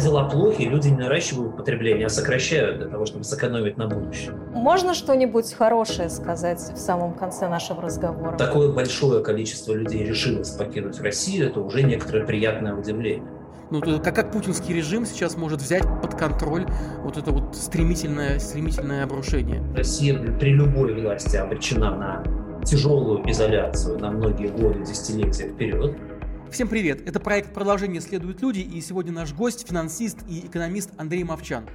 дела плохи, люди не наращивают потребление, а сокращают для того, чтобы сэкономить на будущее. Можно что-нибудь хорошее сказать в самом конце нашего разговора? Такое большое количество людей решилось покинуть Россию, это уже некоторое приятное удивление. Ну, как, как путинский режим сейчас может взять под контроль вот это вот стремительное, стремительное обрушение? Россия при любой власти обречена на тяжелую изоляцию на многие годы, десятилетия вперед. Всем привет! Это проект «Продолжение следуют люди» и сегодня наш гость – финансист и экономист Андрей Мовчан.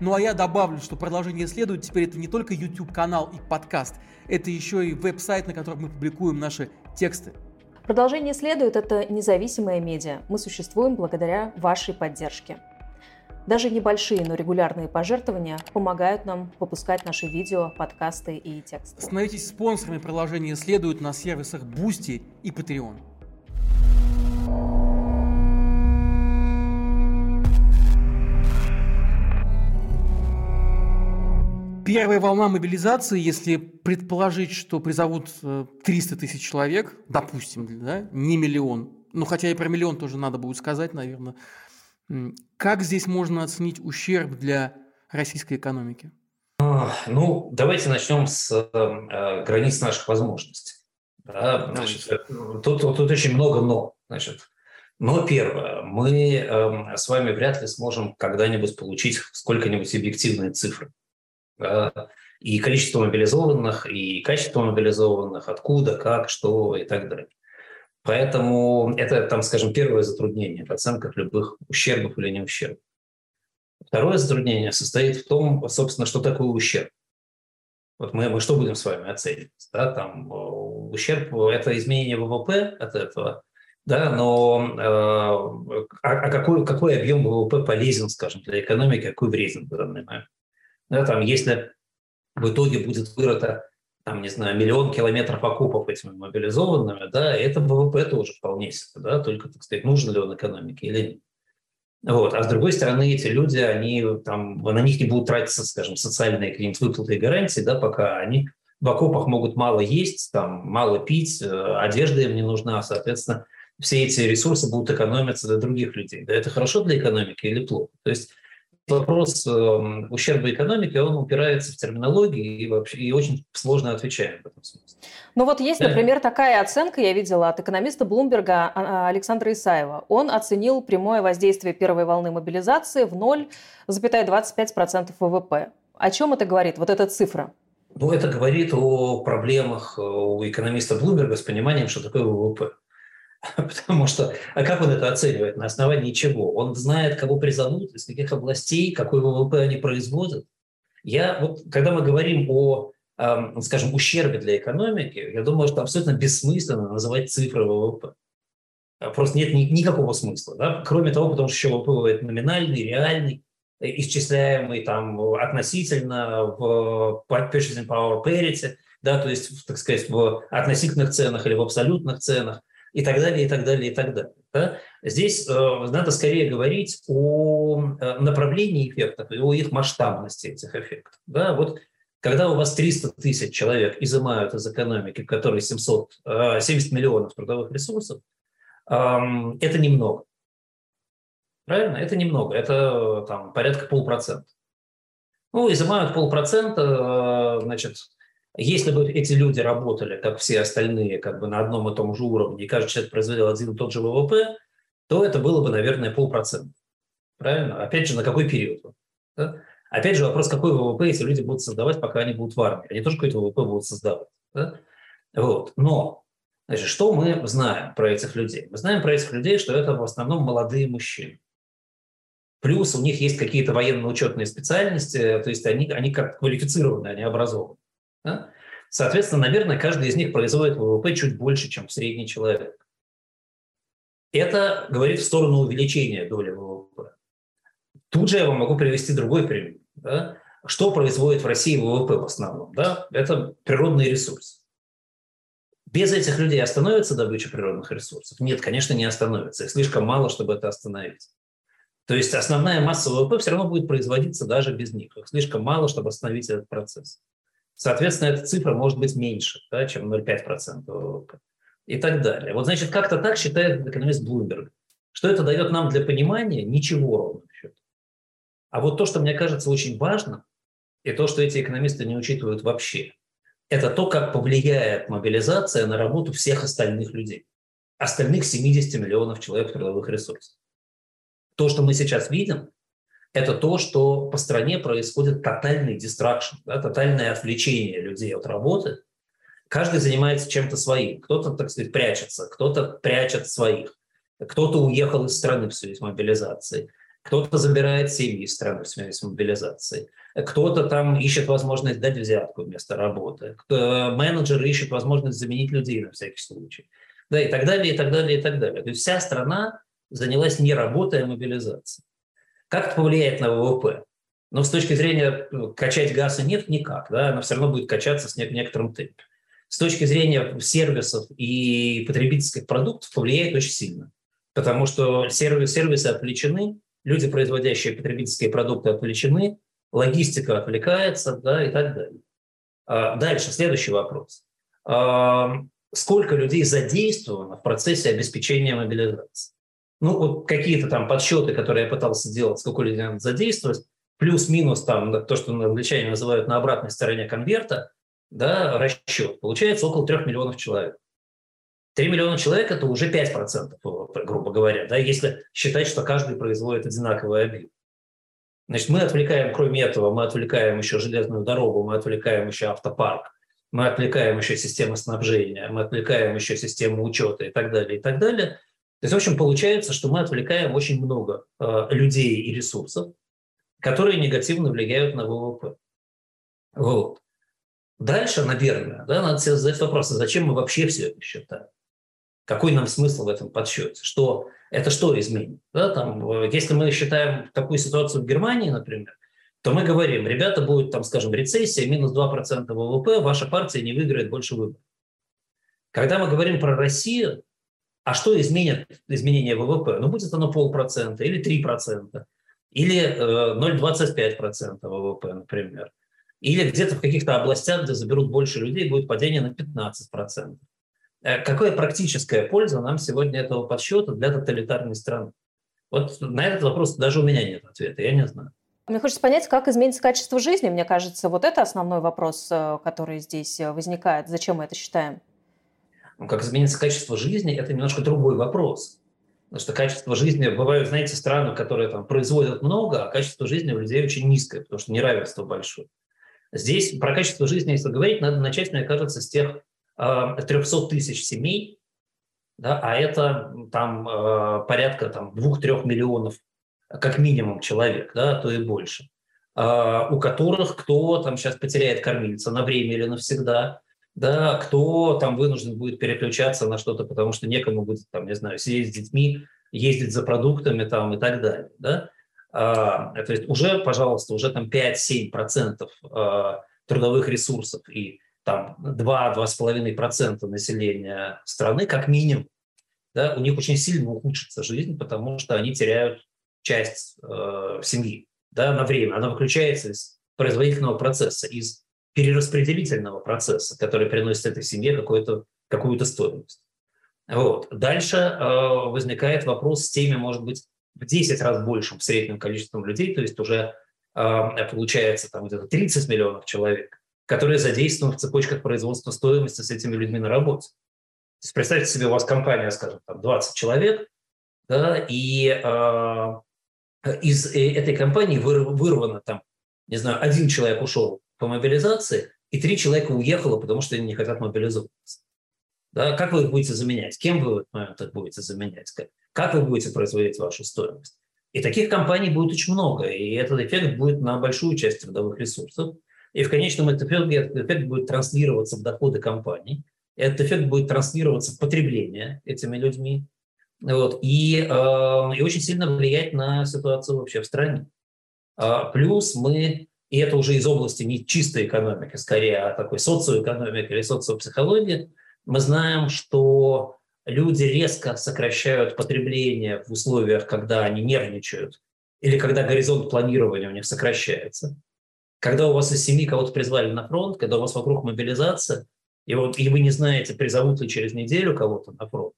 Ну а я добавлю, что «Продолжение следует» теперь это не только YouTube-канал и подкаст, это еще и веб-сайт, на котором мы публикуем наши тексты. «Продолжение следует» – это независимая медиа. Мы существуем благодаря вашей поддержке. Даже небольшие, но регулярные пожертвования помогают нам выпускать наши видео, подкасты и тексты. Становитесь спонсорами приложения «Следует» на сервисах Boosty и Patreon. Первая волна мобилизации, если предположить, что призовут 300 э, тысяч человек, допустим, да, не миллион, ну хотя и про миллион тоже надо будет сказать, наверное, как здесь можно оценить ущерб для российской экономики? Ну, давайте начнем с э, границ наших возможностей. Да, значит, э, тут, тут, тут очень много но. Значит, но первое, мы э, с вами вряд ли сможем когда-нибудь получить сколько-нибудь объективные цифры и количество мобилизованных, и качество мобилизованных, откуда, как, что и так далее. Поэтому это, там, скажем, первое затруднение в оценках любых ущербов или не ущербов. Второе затруднение состоит в том, собственно, что такое ущерб. Вот мы, мы что будем с вами оценивать? Да, там, э, ущерб – это изменение ВВП от этого, да, но э, а, а какой, какой объем ВВП полезен, скажем, для экономики, какой вреден в данный момент? Да, там, если в итоге будет вырыто, там, не знаю, миллион километров окопов этими мобилизованными, да, это ВВП тоже вполне себе, да, только, так сказать, нужен ли он экономике или нет. Вот. А с другой стороны, эти люди, они там, на них не будут тратиться, скажем, социальные какие-нибудь выплаты и гарантии, да, пока они в окопах могут мало есть, там, мало пить, э, одежда им не нужна, соответственно, все эти ресурсы будут экономиться для других людей. Да, это хорошо для экономики или плохо? То есть вопрос э, ущерба экономики, он упирается в терминологии и вообще и очень сложно отвечаем в этом смысле. Ну вот есть, например, такая оценка, я видела от экономиста Блумберга а, Александра Исаева. Он оценил прямое воздействие первой волны мобилизации в 0,25% ВВП. О чем это говорит, вот эта цифра? Ну, это говорит о проблемах э, у экономиста Блумберга с пониманием, что такое ВВП. Потому что, а как он это оценивает? На основании чего? Он знает, кого призовут, из каких областей, какой ВВП они производят. Я вот, когда мы говорим о, э, скажем, ущербе для экономики, я думаю, что абсолютно бессмысленно называть цифры ВВП. Просто нет ни, никакого смысла. Да? Кроме того, потому что еще ВВП бывает номинальный, реальный, э, исчисляемый там относительно в purchasing power parity, да, то есть, так сказать, в относительных ценах или в абсолютных ценах и так далее, и так далее, и так далее. Да? Здесь э, надо скорее говорить о э, направлении эффектов и о их масштабности этих эффектов. Да? Вот когда у вас 300 тысяч человек изымают из экономики, в которой 700, э, 70 миллионов трудовых ресурсов, э, это немного. Правильно? Это немного. Это там, порядка полпроцента. Ну, изымают полпроцента, э, значит, если бы эти люди работали, как все остальные, как бы на одном и том же уровне, и каждый человек производил один и тот же ВВП, то это было бы, наверное, полпроцента. Правильно? Опять же, на какой период? Да? Опять же, вопрос, какой ВВП эти люди будут создавать, пока они будут в армии. Они тоже какой-то ВВП будут создавать. Да? Вот. Но значит, что мы знаем про этих людей? Мы знаем про этих людей, что это в основном молодые мужчины. Плюс у них есть какие-то военно-учетные специальности, то есть они, они как квалифицированы, они образованы. Да? Соответственно, наверное, каждый из них производит ВВП чуть больше, чем средний человек. Это говорит в сторону увеличения доли ВВП. Тут же я вам могу привести другой пример. Да? Что производит в России ВВП в основном? Да? Это природные ресурсы. Без этих людей остановится добыча природных ресурсов? Нет, конечно, не остановится. Их слишком мало, чтобы это остановить. То есть основная масса ВВП все равно будет производиться даже без них. Их слишком мало, чтобы остановить этот процесс. Соответственно, эта цифра может быть меньше, да, чем 0,5% ВВП и так далее. Вот, значит, как-то так считает экономист Блумберг. Что это дает нам для понимания? Ничего ровно А вот то, что мне кажется очень важным, и то, что эти экономисты не учитывают вообще, это то, как повлияет мобилизация на работу всех остальных людей, остальных 70 миллионов человек трудовых ресурсов. То, что мы сейчас видим, это то, что по стране происходит тотальный дистракшн, да, тотальное отвлечение людей от работы. Каждый занимается чем-то своим. Кто-то, так сказать, прячется, кто-то прячет своих, кто-то уехал из страны в связи с мобилизацией, кто-то забирает семьи из страны в связи с мобилизацией, кто-то там ищет возможность дать взятку вместо работы, кто, менеджер ищет возможность заменить людей на всякий случай. Да, и так далее, и так далее, и так далее. То есть вся страна занялась не работой, а мобилизацией. Как это повлияет на ВВП? Но с точки зрения ну, качать газ и нефть никак, да, она все равно будет качаться с некоторым темпе. С точки зрения сервисов и потребительских продуктов повлияет очень сильно, потому что сервис, сервисы отвлечены, люди, производящие потребительские продукты, отвлечены, логистика отвлекается да, и так далее. А дальше, следующий вопрос. Сколько людей задействовано в процессе обеспечения мобилизации? Ну, вот какие-то там подсчеты, которые я пытался сделать, сколько людей надо задействовать, плюс-минус там то, что англичане называют на обратной стороне конверта, да, расчет, получается около 3 миллионов человек. 3 миллиона человек – это уже 5%, грубо говоря, да, если считать, что каждый производит одинаковый объем. Значит, мы отвлекаем, кроме этого, мы отвлекаем еще железную дорогу, мы отвлекаем еще автопарк, мы отвлекаем еще систему снабжения, мы отвлекаем еще систему учета и так далее, и так далее. То есть, в общем, получается, что мы отвлекаем очень много э, людей и ресурсов, которые негативно влияют на ВВП. Вот. Дальше, наверное, да, надо себе задать вопрос, а зачем мы вообще все это считаем? Какой нам смысл в этом подсчете? Что, это что изменит? Да, там, э, если мы считаем такую ситуацию в Германии, например, то мы говорим, ребята, будет, там, скажем, рецессия, минус 2% ВВП, ваша партия не выиграет больше выборов. Когда мы говорим про Россию, а что изменит изменение ВВП? Ну, будет оно полпроцента или 3%, или 0,25% э, ВВП, например. Или где-то в каких-то областях, где заберут больше людей, будет падение на 15%. Э, какая практическая польза нам сегодня этого подсчета для тоталитарной страны? Вот на этот вопрос даже у меня нет ответа, я не знаю. Мне хочется понять, как изменится качество жизни. Мне кажется, вот это основной вопрос, э, который здесь возникает. Зачем мы это считаем? Ну, как изменится качество жизни, это немножко другой вопрос. Потому что качество жизни, бывают, знаете, страны, которые там производят много, а качество жизни у людей очень низкое, потому что неравенство большое. Здесь про качество жизни, если говорить, надо начать, мне кажется, с тех э, 300 тысяч семей, да, а это там э, порядка там, 2-3 миллионов как минимум человек, да, а то и больше, э, у которых кто там сейчас потеряет кормильца на время или навсегда, да, кто там вынужден будет переключаться на что-то, потому что некому будет, там, не знаю, сидеть с детьми, ездить за продуктами там и так далее, да. А, то есть уже, пожалуйста, уже там 5-7% а, трудовых ресурсов и там 2-2,5% населения страны, как минимум, да, у них очень сильно ухудшится жизнь, потому что они теряют часть э, семьи да, на время. Она выключается из производительного процесса, из перераспределительного процесса, который приносит этой семье какую-то какую стоимость. Вот. Дальше э, возникает вопрос с теми, может быть, в 10 раз большим в среднем количеством людей, то есть уже э, получается там где-то 30 миллионов человек, которые задействованы в цепочках производства стоимости с этими людьми на работе. То есть представьте себе, у вас компания, скажем, там 20 человек, да, и э, из э, этой компании вырвано там, не знаю, один человек ушел по мобилизации, и три человека уехало, потому что они не хотят мобилизоваться. Да, как вы их будете заменять? Кем вы их будете заменять? Как вы будете производить вашу стоимость? И таких компаний будет очень много, и этот эффект будет на большую часть трудовых ресурсов. И в конечном итоге этот эффект будет транслироваться в доходы компаний. Этот эффект будет транслироваться в потребление этими людьми. Вот, и, э, и очень сильно влиять на ситуацию вообще в стране. А, плюс мы и это уже из области не чистой экономики, скорее, а такой социоэкономики или социопсихологии, мы знаем, что люди резко сокращают потребление в условиях, когда они нервничают, или когда горизонт планирования у них сокращается. Когда у вас из семьи кого-то призвали на фронт, когда у вас вокруг мобилизация, и, вот, и вы не знаете, призовут ли через неделю кого-то на фронт,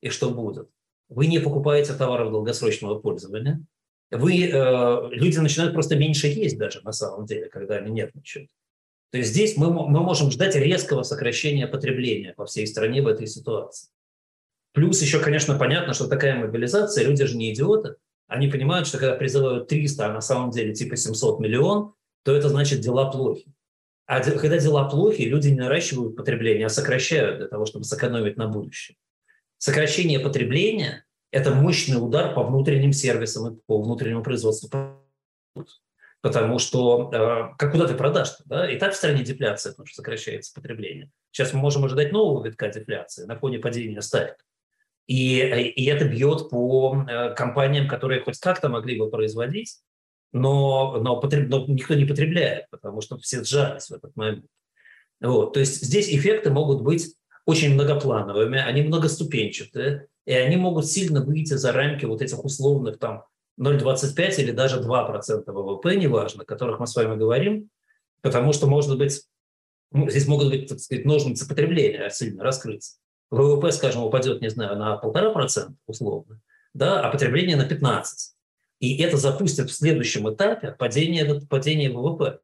и что будет. Вы не покупаете товаров долгосрочного пользования, вы, э, люди начинают просто меньше есть даже на самом деле, когда они нервничают. То есть здесь мы, мы можем ждать резкого сокращения потребления по всей стране в этой ситуации. Плюс еще, конечно, понятно, что такая мобилизация, люди же не идиоты, они понимают, что когда призывают 300, а на самом деле типа 700 миллион, то это значит дела плохи. А когда дела плохи, люди не наращивают потребление, а сокращают для того, чтобы сэкономить на будущее. Сокращение потребления – это мощный удар по внутренним сервисам и по внутреннему производству потому что э, как куда ты продашь да? И так в стране дефляция, потому что сокращается потребление. Сейчас мы можем ожидать нового витка дефляции на фоне падения ставок. И, и это бьет по э, компаниям, которые хоть как-то могли бы производить, но, но, потреб, но никто не потребляет, потому что все сжались в этот момент. Вот. То есть здесь эффекты могут быть очень многоплановыми, они многоступенчатые, и они могут сильно выйти за рамки вот этих условных там 0,25 или даже 2% ВВП, неважно, о которых мы с вами говорим, потому что, может быть, ну, здесь могут быть, так сказать, ножницы потребления сильно раскрыться. ВВП, скажем, упадет, не знаю, на полтора процента условно, да, а потребление на 15. И это запустит в следующем этапе падение, падение ВВП,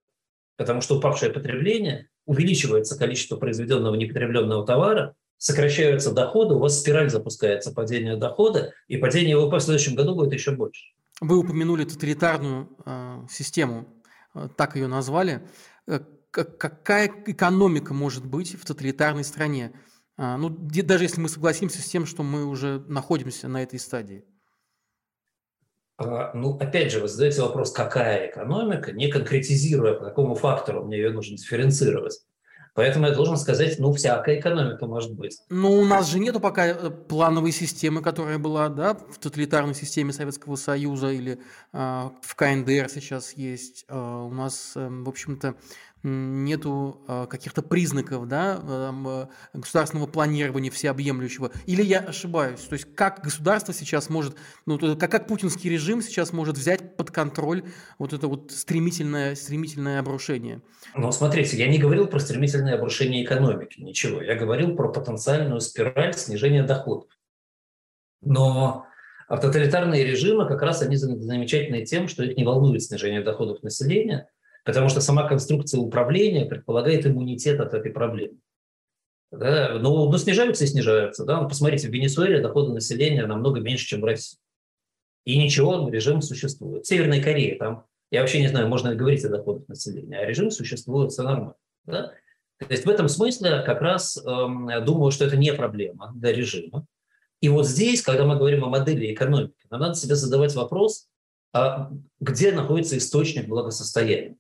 потому что упавшее потребление увеличивается количество произведенного непотребленного товара, сокращаются доходы, у вас спираль запускается падение дохода, и падение ВВП в следующем году будет еще больше. Вы упомянули тоталитарную э, систему, э, так ее назвали. Какая экономика может быть в тоталитарной стране? Э, ну, даже если мы согласимся с тем, что мы уже находимся на этой стадии. А, ну, опять же, вы задаете вопрос, какая экономика, не конкретизируя, по какому фактору мне ее нужно дифференцировать. Поэтому я должен сказать, ну, всякая экономика может быть. Но у нас же нету пока э, плановой системы, которая была да, в тоталитарной системе Советского Союза или э, в КНДР сейчас есть. Э, у нас, э, в общем-то, нету э, каких-то признаков да, э, государственного планирования всеобъемлющего. Или я ошибаюсь? То есть как государство сейчас может, ну, как, как путинский режим сейчас может взять под контроль вот это вот стремительное, стремительное обрушение? Ну, смотрите, я не говорил про стремительное обрушение экономики, ничего. Я говорил про потенциальную спираль снижения доходов. Но тоталитарные режимы как раз они замечательны тем, что их не волнует снижение доходов населения – потому что сама конструкция управления предполагает иммунитет от этой проблемы. Да? Но, но снижаются и снижаются. Да? Ну, посмотрите, в Венесуэле доходы населения намного меньше, чем в России. И ничего, режим существует. В Северной Корее там, я вообще не знаю, можно ли говорить о доходах населения, а режим существует, все нормально. Да? То есть в этом смысле как раз э, думаю, что это не проблема для режима. И вот здесь, когда мы говорим о модели экономики, нам надо себе задавать вопрос, а где находится источник благосостояния.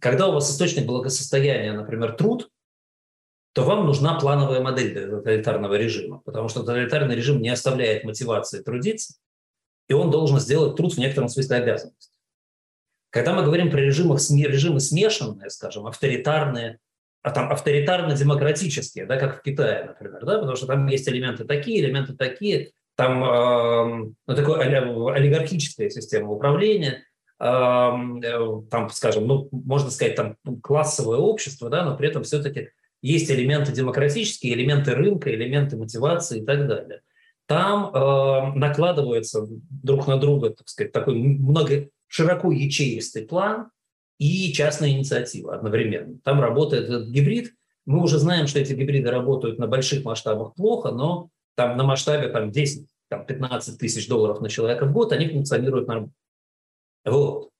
Когда у вас источник благосостояния, например, труд, то вам нужна плановая модель для тоталитарного режима, потому что тоталитарный режим не оставляет мотивации трудиться, и он должен сделать труд в некотором смысле обязанность. Когда мы говорим про режимах, режимы смешанные, скажем, авторитарные, а там авторитарно-демократические, да, как в Китае, например, да, потому что там есть элементы такие, элементы такие, там э, ну, такое олигархическая система управления – там, скажем, ну, можно сказать, там классовое общество, да, но при этом все-таки есть элементы демократические, элементы рынка, элементы мотивации и так далее. Там э, накладывается друг на друга, так сказать, такой много широко ячеистый план и частная инициатива одновременно. Там работает этот гибрид. Мы уже знаем, что эти гибриды работают на больших масштабах плохо, но там на масштабе там, 10 там, 15 тысяч долларов на человека в год они функционируют нормально. Вот.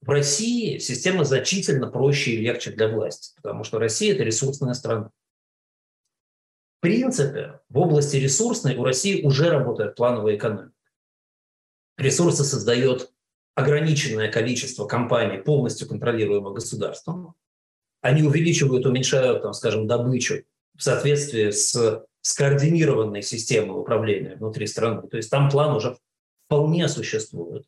В России система значительно проще и легче для власти, потому что Россия – это ресурсная страна. В принципе, в области ресурсной у России уже работает плановая экономика. Ресурсы создает ограниченное количество компаний, полностью контролируемых государством. Они увеличивают, уменьшают, там, скажем, добычу в соответствии с скоординированной системой управления внутри страны. То есть там план уже вполне существует.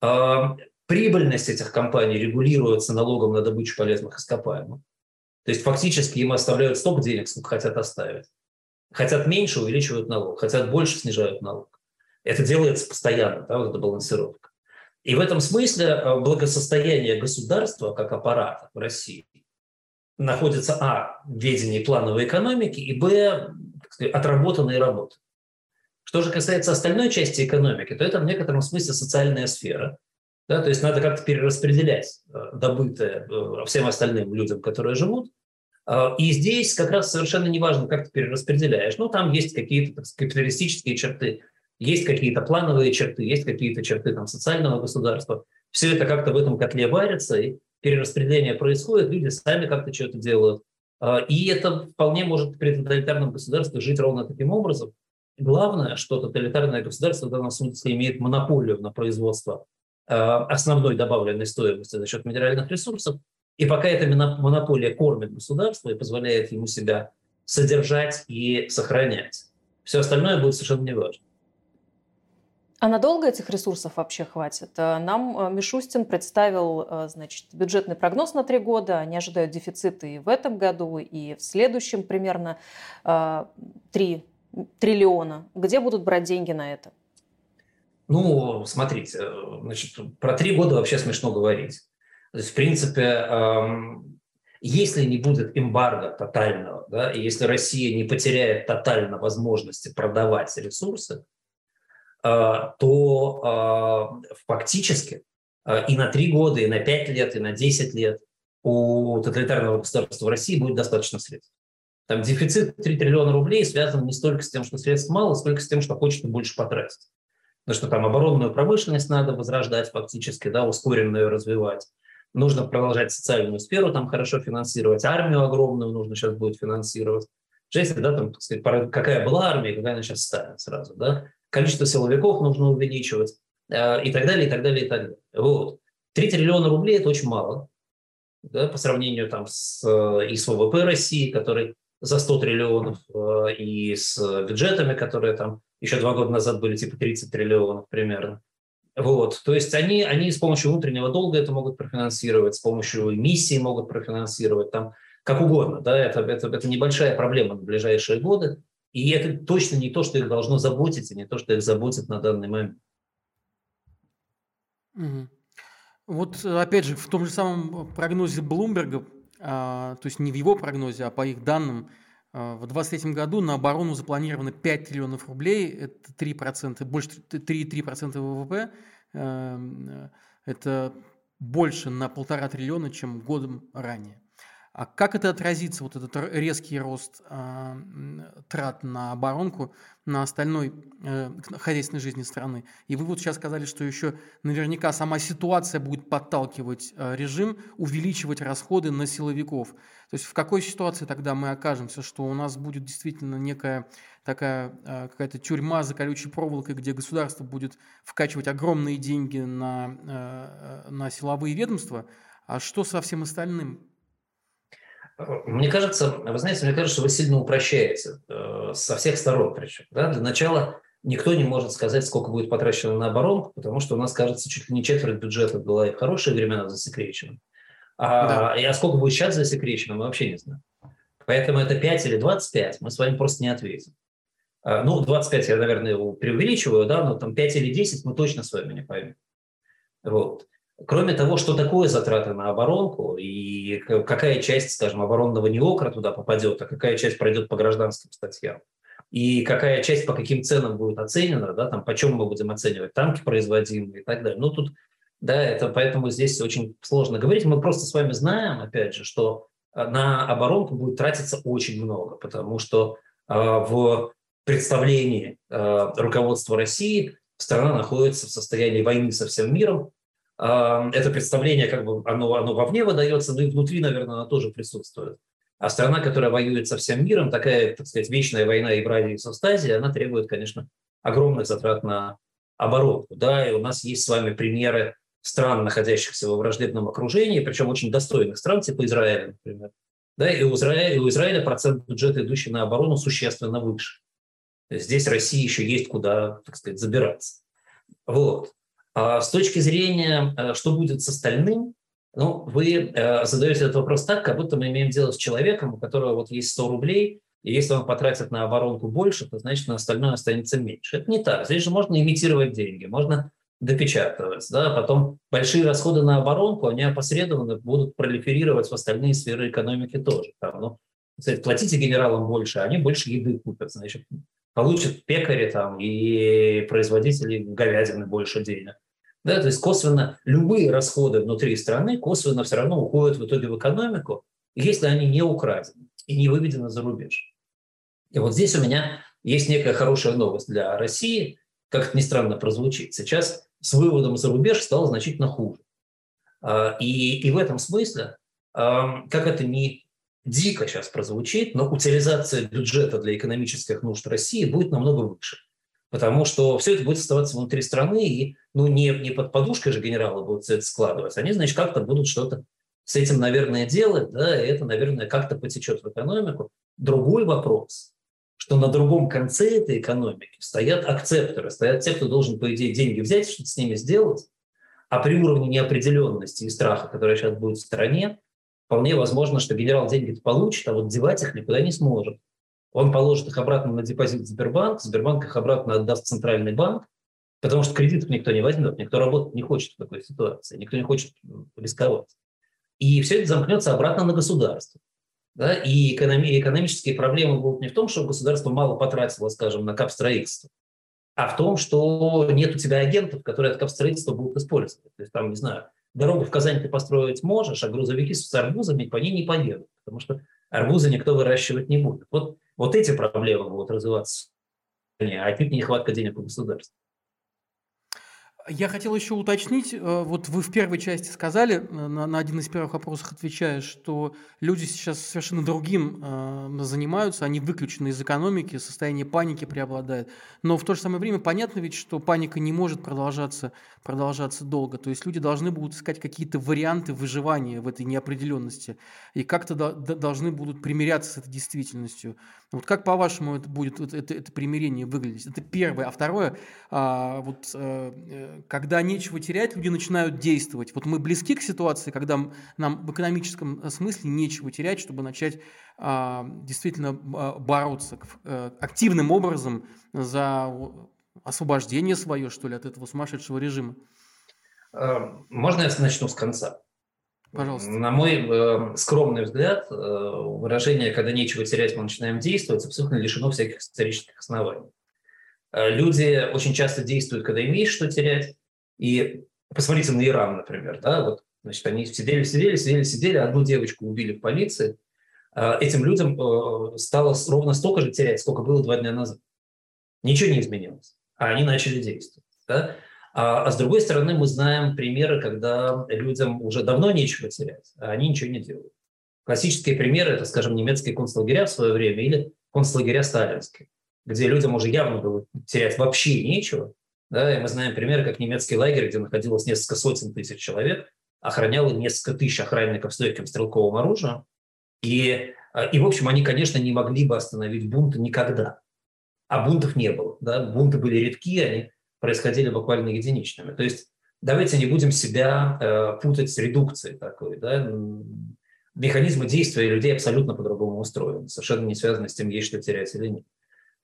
Прибыльность этих компаний регулируется налогом на добычу полезных ископаемых. То есть фактически им оставляют столько денег, сколько хотят оставить. Хотят меньше, увеличивают налог. Хотят больше, снижают налог. Это делается постоянно, да, вот эта балансировка. И в этом смысле э, благосостояние государства как аппарата в России находится, а, в ведении плановой экономики, и, б, отработанной работы. Что же касается остальной части экономики, то это в некотором смысле социальная сфера. Да, то есть надо как-то перераспределять э, добытое э, всем остальным людям, которые живут. А, и здесь как раз совершенно неважно, как ты перераспределяешь. Ну, там есть какие-то капиталистические черты, есть какие-то плановые черты, есть какие-то черты там, социального государства. Все это как-то в этом котле варится, и перераспределение происходит, люди сами как-то что-то делают. А, и это вполне может при тоталитарном государстве жить ровно таким образом. Главное, что тоталитарное государство в данном смысле имеет монополию на производство а, основной добавленной стоимости за счет минеральных ресурсов. И пока эта монополия кормит государство и позволяет ему себя содержать и сохранять, все остальное будет совершенно неважно. А надолго этих ресурсов вообще хватит? Э, нам э, Мишустин представил э, значит, бюджетный прогноз на три года. Они ожидают дефициты и в этом году, и в следующем примерно 3 триллиона. Где будут брать деньги на это? Ну, смотрите, значит, про три года вообще смешно говорить. То есть, в принципе, эм, если не будет эмбарго тотального, да, и если Россия не потеряет тотально возможности продавать ресурсы, Э, то э, фактически э, и на три года, и на пять лет, и на десять лет у тоталитарного государства России будет достаточно средств. Там дефицит 3 триллиона рублей связан не столько с тем, что средств мало, сколько с тем, что хочется больше потратить. Потому что там оборонную промышленность надо возрождать фактически, да, ускоренно ее развивать. Нужно продолжать социальную сферу там хорошо финансировать, армию огромную нужно сейчас будет финансировать. Если, да, там, так сказать, какая была армия, какая она сейчас станет сразу, да, количество силовиков нужно увеличивать э, и так далее, и так далее, и так далее. Вот. 3 триллиона рублей – это очень мало да, по сравнению там, с, э, и с ВВП России, который за 100 триллионов, э, и с бюджетами, которые там еще два года назад были типа 30 триллионов примерно. Вот. То есть они, они с помощью внутреннего долга это могут профинансировать, с помощью эмиссии могут профинансировать, там, как угодно. Да? Это, это, это небольшая проблема на ближайшие годы. И это точно не то, что их должно заботить, и не то, что их заботит на данный момент. Вот опять же, в том же самом прогнозе Блумберга, то есть не в его прогнозе, а по их данным, а, в 2023 году на оборону запланировано 5 триллионов рублей, это 3%, больше 3,3% ВВП, э, это больше на полтора триллиона, чем годом ранее. А как это отразится, вот этот резкий рост э, трат на оборонку, на остальной э, хозяйственной жизни страны? И вы вот сейчас сказали, что еще наверняка сама ситуация будет подталкивать э, режим увеличивать расходы на силовиков. То есть в какой ситуации тогда мы окажемся, что у нас будет действительно некая такая э, какая-то тюрьма за колючей проволокой, где государство будет вкачивать огромные деньги на, э, э на силовые ведомства, а что со всем остальным? Мне кажется, вы знаете, мне кажется, что вы сильно упрощаете э, со всех сторон причем. Да? Для начала никто не может сказать, сколько будет потрачено на оборонку, потому что у нас, кажется, чуть ли не четверть бюджета была и в хорошие времена засекречена. А, да. а сколько будет сейчас засекречено, мы вообще не знаем. Поэтому это 5 или 25, мы с вами просто не ответим. А, ну, 25 я, наверное, преувеличиваю, да, но там 5 или 10 мы точно с вами не поймем. Вот. Кроме того, что такое затраты на оборонку и какая часть, скажем, оборонного неокра туда попадет, а какая часть пройдет по гражданским статьям, и какая часть по каким ценам будет оценена, да, там, почем мы будем оценивать танки производимые и так далее. Ну, тут, да, это поэтому здесь очень сложно говорить. Мы просто с вами знаем, опять же, что а, на оборонку будет тратиться очень много, потому что э, в представлении э, руководства России страна находится в состоянии войны со всем миром, это представление, как бы оно, оно вовне выдается, но и внутри, наверное, оно тоже присутствует. А страна, которая воюет со всем миром, такая, так сказать, вечная война Евразии и Совстазии, она требует, конечно, огромных затрат на оборонку. Да, и у нас есть с вами примеры стран, находящихся во враждебном окружении, причем очень достойных стран, типа Израиля, например. Да, и у Израиля, у Израиля процент бюджета, идущий на оборону, существенно выше. Здесь России еще есть куда, так сказать, забираться. Вот. А с точки зрения, э, что будет с остальным, ну, вы э, задаете этот вопрос так, как будто мы имеем дело с человеком, у которого вот есть 100 рублей, и если он потратит на оборонку больше, то значит на остальное останется меньше. Это не так. Здесь же можно имитировать деньги, можно допечатывать. Да? Потом большие расходы на оборонку, они опосредованно будут пролиферировать в остальные сферы экономики тоже. Там, ну, кстати, платите генералам больше, а они больше еды купят. Значит, получат пекари там и производители говядины больше денег. Да, то есть косвенно любые расходы внутри страны косвенно все равно уходят в итоге в экономику, если они не украдены и не выведены за рубеж. И вот здесь у меня есть некая хорошая новость для России, как это ни странно прозвучит. Сейчас с выводом за рубеж стало значительно хуже. А, и, и в этом смысле, как это не дико сейчас прозвучит, но утилизация бюджета для экономических нужд России будет намного выше. Потому что все это будет оставаться внутри страны, и ну, не, не под подушкой же генералы будут все это складывать. Они, значит, как-то будут что-то с этим, наверное, делать, да, и это, наверное, как-то потечет в экономику. Другой вопрос, что на другом конце этой экономики стоят акцепторы, стоят те, кто должен, по идее, деньги взять, что-то с ними сделать, а при уровне неопределенности и страха, который сейчас будет в стране, вполне возможно, что генерал деньги получит, а вот девать их никуда не сможет. Он положит их обратно на депозит в Сбербанк, Сбербанк их обратно отдаст в Центральный банк, потому что кредитов никто не возьмет, никто работать не хочет в такой ситуации, никто не хочет рисковать. И все это замкнется обратно на государство. Да? И экономи- экономические проблемы будут не в том, что государство мало потратило, скажем, на капстроительство, а в том, что нет у тебя агентов, которые это капстроительство будут использовать. То есть там, не знаю, дорогу в Казань ты построить можешь, а грузовики с арбузами по ней не поедут, потому что арбузы никто выращивать не будет. Вот, вот эти проблемы будут развиваться, а отнюдь не нехватка денег у государства. Я хотел еще уточнить, э, вот вы в первой части сказали, э, на, на один из первых вопросов отвечая, что люди сейчас совершенно другим э, занимаются, они выключены из экономики, состояние паники преобладает. Но в то же самое время понятно ведь, что паника не может продолжаться, продолжаться долго. То есть люди должны будут искать какие-то варианты выживания в этой неопределенности и как-то до, до, должны будут примиряться с этой действительностью. Вот как, по-вашему, это будет это, это, это примирение выглядеть? Это первое. А второе, а, вот, а, когда нечего терять, люди начинают действовать. Вот мы близки к ситуации, когда нам в экономическом смысле нечего терять, чтобы начать а, действительно бороться а, активным образом за освобождение свое, что ли, от этого сумасшедшего режима. Можно я начну с конца? Пожалуйста. На мой э, скромный взгляд, э, выражение «когда нечего терять, мы начинаем действовать» абсолютно лишено всяких исторических оснований. Э, люди очень часто действуют, когда имеешь что терять. И посмотрите на Иран, например. Да? Вот, значит, они сидели, сидели, сидели, сидели, одну девочку убили в полиции. Э, этим людям э, стало ровно столько же терять, сколько было два дня назад. Ничего не изменилось. А они начали действовать. Да? А, а с другой стороны, мы знаем примеры, когда людям уже давно нечего терять, а они ничего не делают. Классические примеры – это, скажем, немецкие концлагеря в свое время или концлагеря сталинские, где людям уже явно было терять вообще нечего. Да, и мы знаем примеры, как немецкий лагерь, где находилось несколько сотен тысяч человек, охраняло несколько тысяч охранников с легким стрелковым оружием. И, а, и, в общем, они, конечно, не могли бы остановить бунты никогда. А бунтов не было. Да? Бунты были редки, они происходили буквально единичными. То есть давайте не будем себя э, путать с редукцией такой. Да? Механизмы действия людей абсолютно по-другому устроены, совершенно не связаны с тем, есть что терять или нет.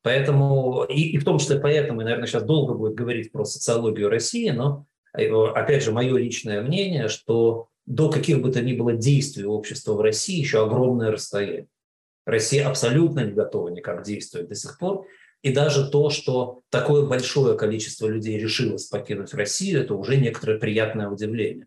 Поэтому, и, и в том числе поэтому, и, наверное, сейчас долго будет говорить про социологию России, но, э, опять же, мое личное мнение, что до каких бы то ни было действий общества в России еще огромное расстояние. Россия абсолютно не готова никак действовать до сих пор. И даже то, что такое большое количество людей решилось покинуть Россию, это уже некоторое приятное удивление.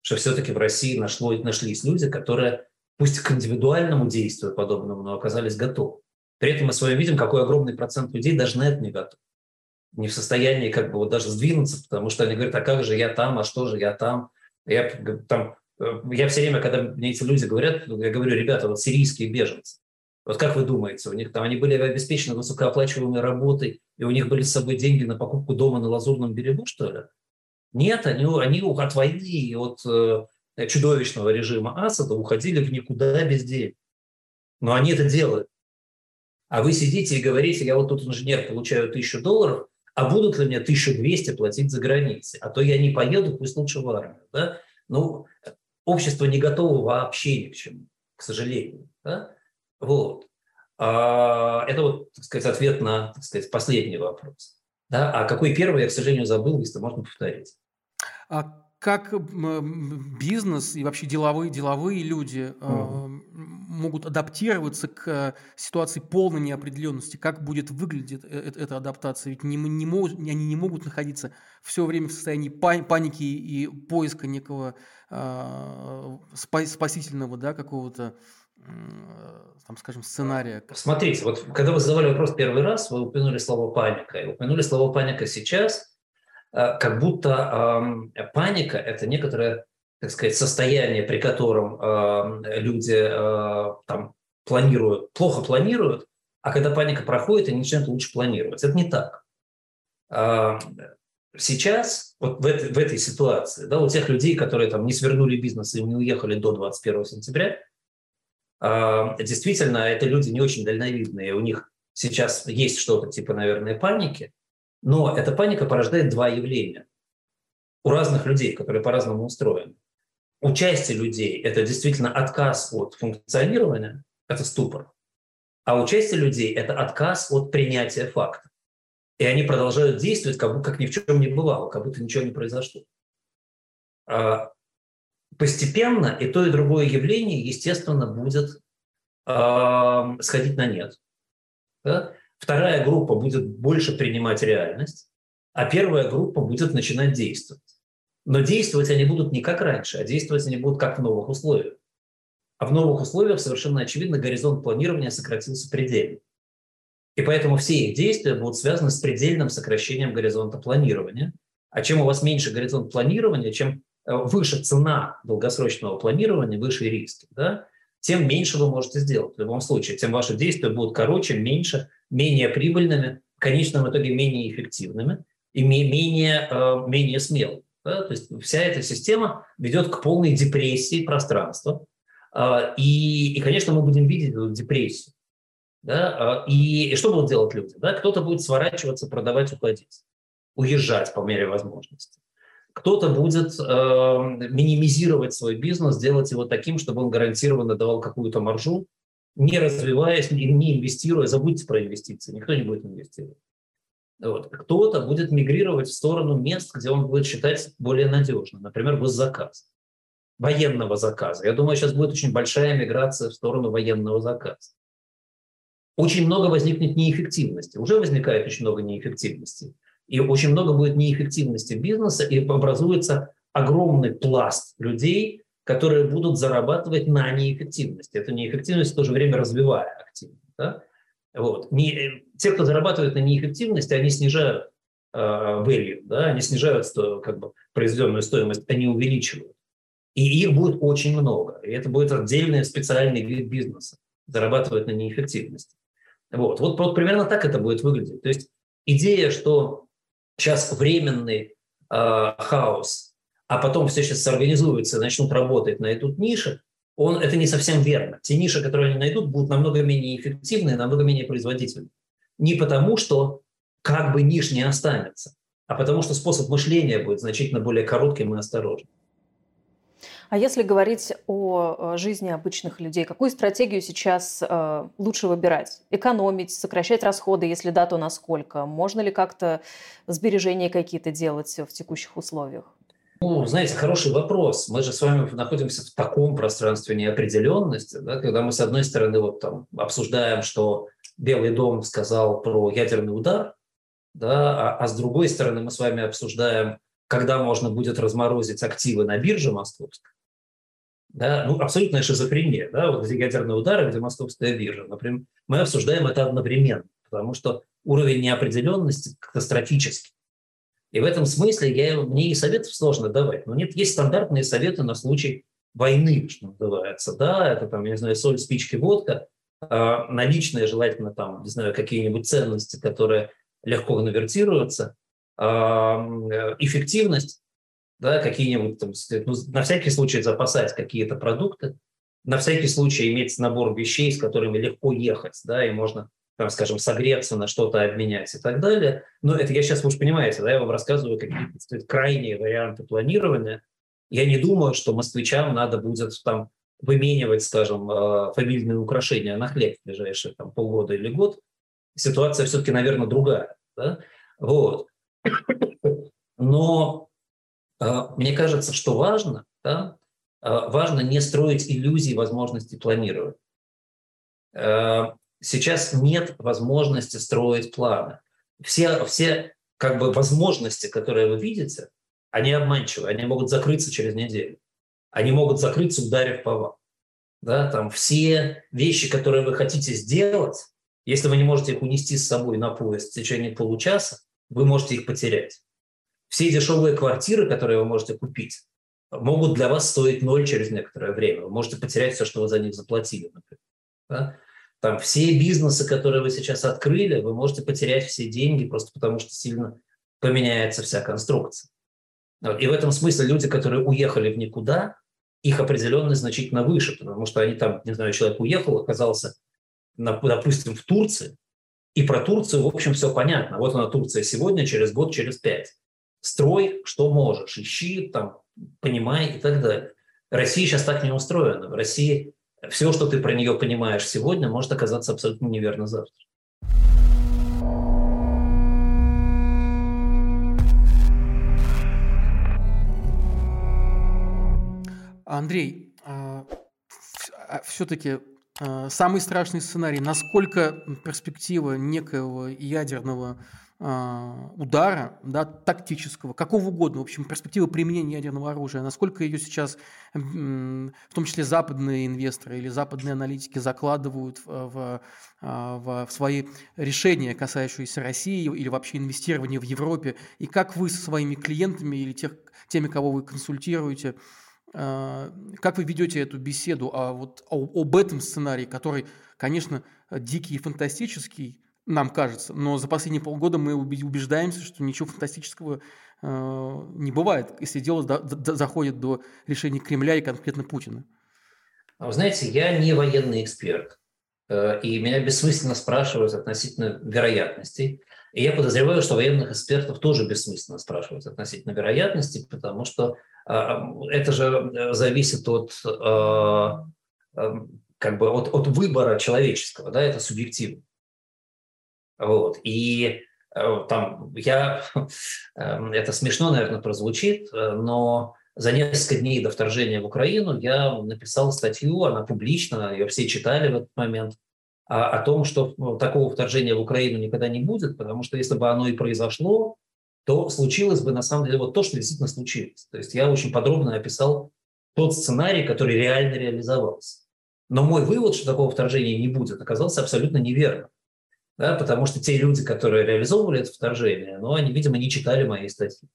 Что все-таки в России нашло, нашлись люди, которые пусть к индивидуальному действию подобному, но оказались готовы. При этом мы с вами видим, какой огромный процент людей даже на это не готов. Не в состоянии как бы вот даже сдвинуться, потому что они говорят, а как же я там, а что же я там? Я, там, э, я все время, когда мне эти люди говорят, я говорю, ребята, вот сирийские беженцы, вот как вы думаете, у них там они были обеспечены высокооплачиваемой работой, и у них были с собой деньги на покупку дома на Лазурном берегу, что ли? Нет, они, они от войны и от э, чудовищного режима Асада уходили в никуда без денег. Но они это делают. А вы сидите и говорите, я вот тут инженер, получаю тысячу долларов, а будут ли мне 1200 платить за границей? А то я не поеду, пусть лучше в армию. Да? Ну, общество не готово вообще ни к чему, к сожалению. Да? Вот. А, это вот, так сказать, ответ на, так сказать, последний вопрос. Да? А какой первый, я, к сожалению, забыл, если можно повторить. А как бизнес и вообще деловые, деловые люди mm. могут адаптироваться к ситуации полной неопределенности, как будет выглядеть эта адаптация. Ведь не, не могут, они не могут находиться все время в состоянии паники и поиска некого э, спасительного да, какого-то там, скажем, сценария? Смотрите, вот когда вы задавали вопрос первый раз, вы упомянули слово «паника». И упомянули слово «паника» сейчас, э, как будто э, паника – это некоторое, так сказать, состояние, при котором э, люди э, там планируют, плохо планируют, а когда паника проходит, они начинают лучше планировать. Это не так. Э, сейчас, вот в этой, в этой ситуации, да, у тех людей, которые там не свернули бизнес и не уехали до 21 сентября – действительно, это люди не очень дальновидные, у них сейчас есть что-то типа, наверное, паники, но эта паника порождает два явления у разных людей, которые по-разному устроены. У части людей это действительно отказ от функционирования, это ступор, а у части людей это отказ от принятия факта. И они продолжают действовать, как, будто, как ни в чем не бывало, как будто ничего не произошло. А, постепенно и то, и другое явление, естественно, будет э, сходить на нет. Да? Вторая группа будет больше принимать реальность, а первая группа будет начинать действовать. Но действовать они будут не как раньше, а действовать они будут как в новых условиях. А в новых условиях совершенно очевидно горизонт планирования сократился предельно. И поэтому все их действия будут связаны с предельным сокращением горизонта планирования. А чем у вас меньше горизонт планирования, чем выше цена долгосрочного планирования, выше риски, да, тем меньше вы можете сделать в любом случае. Тем ваши действия будут короче, меньше, менее прибыльными, в конечном итоге менее эффективными и менее, э, менее смелыми. Да? То есть вся эта система ведет к полной депрессии пространства. Э, и, и, конечно, мы будем видеть эту депрессию. Да? И, и что будут делать люди? Да? Кто-то будет сворачиваться, продавать, уходить, уезжать по мере возможности. Кто-то будет э, минимизировать свой бизнес, делать его таким, чтобы он гарантированно давал какую-то маржу, не развиваясь, не инвестируя. Забудьте про инвестиции, никто не будет инвестировать. Вот. Кто-то будет мигрировать в сторону мест, где он будет считать более надежным, например, госзаказ, военного заказа. Я думаю, сейчас будет очень большая миграция в сторону военного заказа. Очень много возникнет неэффективности. Уже возникает очень много неэффективности. И очень много будет неэффективности бизнеса, и образуется огромный пласт людей, которые будут зарабатывать на неэффективности. Эту неэффективность в то же время развивая активно. Да? Вот. Не, те, кто зарабатывает на неэффективности, они снижают э, value, да? они снижают как бы, произведенную стоимость, они увеличивают. И их будет очень много. И это будет отдельный специальный вид бизнеса, зарабатывать на неэффективности. Вот. Вот, вот примерно так это будет выглядеть. То есть идея, что сейчас временный э, хаос, а потом все сейчас организуются, начнут работать на эту нише, он, это не совсем верно. Те ниши, которые они найдут, будут намного менее эффективны, намного менее производительны. Не потому, что как бы ниш не останется, а потому что способ мышления будет значительно более коротким и осторожным. А если говорить о жизни обычных людей, какую стратегию сейчас э, лучше выбирать? Экономить, сокращать расходы, если да, то насколько? Можно ли как-то сбережения какие-то делать в текущих условиях? Ну, знаете, хороший вопрос. Мы же с вами находимся в таком пространстве неопределенности, да, когда мы, с одной стороны, вот там обсуждаем, что Белый дом сказал про ядерный удар, да, а, а с другой стороны мы с вами обсуждаем, когда можно будет разморозить активы на бирже московской да, ну, абсолютная шизофрения, да, вот эти ядерные удары, где московская биржа, например, мы обсуждаем это одновременно, потому что уровень неопределенности катастрофический. И в этом смысле я, мне и советов сложно давать. Но нет, есть стандартные советы на случай войны, что называется. Да, это там, я не знаю, соль, спички, водка, э, наличные желательно там, не знаю, какие-нибудь ценности, которые легко конвертируются, э, эффективность, да, какие-нибудь там, ну, на всякий случай запасать какие-то продукты, на всякий случай иметь набор вещей, с которыми легко ехать, да, и можно, там, скажем, согреться, на что-то обменять и так далее. Но это я сейчас, вы же понимаете, да, я вам рассказываю какие-то крайние варианты планирования. Я не думаю, что москвичам надо будет там выменивать, скажем, э, фамильные украшения на хлеб в ближайшие там, полгода или год. Ситуация все-таки, наверное, другая. Да? Вот. Но мне кажется, что важно, да, а, важно не строить иллюзии возможности планировать. сейчас нет возможности строить планы. Все, все как бы возможности, которые вы видите, они обманчивы, они могут закрыться через неделю. Они могут закрыться, ударив по вам. Да, там все вещи, которые вы хотите сделать, если вы не можете их унести с собой на поезд в течение получаса, вы можете их потерять. Все дешевые квартиры, которые вы можете купить, могут для вас стоить ноль через некоторое время. Вы можете потерять все, что вы за них заплатили, например. Да? Там все бизнесы, которые вы сейчас открыли, вы можете потерять все деньги просто потому, что сильно поменяется вся конструкция. И в этом смысле люди, которые уехали в никуда, их определенность значительно выше, потому что они там, не знаю, человек уехал, оказался, допустим, в Турции, и про Турцию, в общем, все понятно. Вот она Турция сегодня, через год, через пять. Строй, что можешь, ищи, там, понимай и так далее. Россия сейчас так не устроена. В России все, что ты про нее понимаешь сегодня, может оказаться абсолютно неверно завтра. Андрей, а, все-таки а, самый страшный сценарий, насколько перспектива некоего ядерного а, удара, да, тактического, какого угодно, в общем, перспектива применения ядерного оружия, насколько ее сейчас, в том числе западные инвесторы или западные аналитики закладывают в, а, в, в свои решения, касающиеся России или вообще инвестирования в Европе, и как вы со своими клиентами или тех, теми, кого вы консультируете, как вы ведете эту беседу а вот об этом сценарии, который, конечно, дикий и фантастический, нам кажется. Но за последние полгода мы убеждаемся, что ничего фантастического э, не бывает, если дело заходит до решения Кремля и конкретно Путина. А вы знаете, я не военный эксперт, э, и меня бессмысленно спрашивают относительно вероятностей. И я подозреваю, что военных экспертов тоже бессмысленно спрашивают относительно вероятностей, потому что это же зависит от как бы от, от выбора человеческого, да, это субъективно. Вот. И э, там я, эм, это смешно, наверное, прозвучит, э, но за несколько дней до вторжения в Украину я написал статью, она публична, ее все читали в этот момент, о, о том, что ну, такого вторжения в Украину никогда не будет, потому что если бы оно и произошло, то случилось бы на самом деле вот то, что действительно случилось. То есть я очень подробно описал тот сценарий, который реально реализовался. Но мой вывод, что такого вторжения не будет, оказался абсолютно неверным да, потому что те люди, которые реализовывали это вторжение, ну, они, видимо, не читали мои статьи.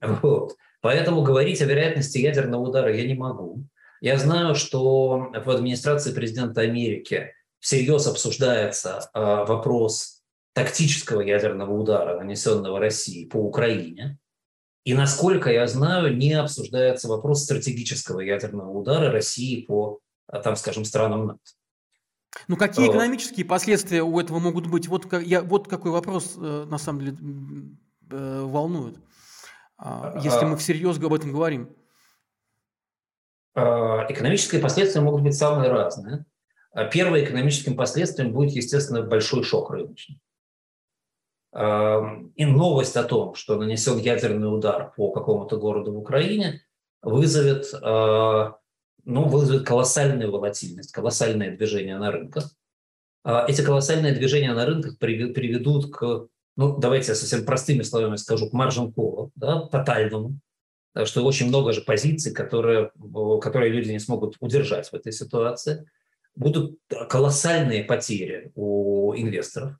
Вот. Поэтому говорить о вероятности ядерного удара я не могу. Я знаю, что в администрации президента Америки всерьез обсуждается э, вопрос тактического ядерного удара, нанесенного России по Украине. И, насколько я знаю, не обсуждается вопрос стратегического ядерного удара России по, там, скажем, странам НАТО. Ну, какие экономические последствия у этого могут быть? Вот, я, вот какой вопрос, э, на самом деле, э, волнует, а, если мы всерьез об этом говорим. А, экономические последствия могут быть самые разные. А, первым экономическим последствием будет, естественно, большой шок рыночный. И новость о том, что нанесен ядерный удар по какому-то городу в Украине, вызовет ну, вызовет колоссальную волатильность, колоссальное движение на рынках. А эти колоссальные движения на рынках приведут к, ну, давайте я совсем простыми словами скажу, к маржин да, тотальному, что очень много же позиций, которые, которые люди не смогут удержать в этой ситуации. Будут колоссальные потери у инвесторов,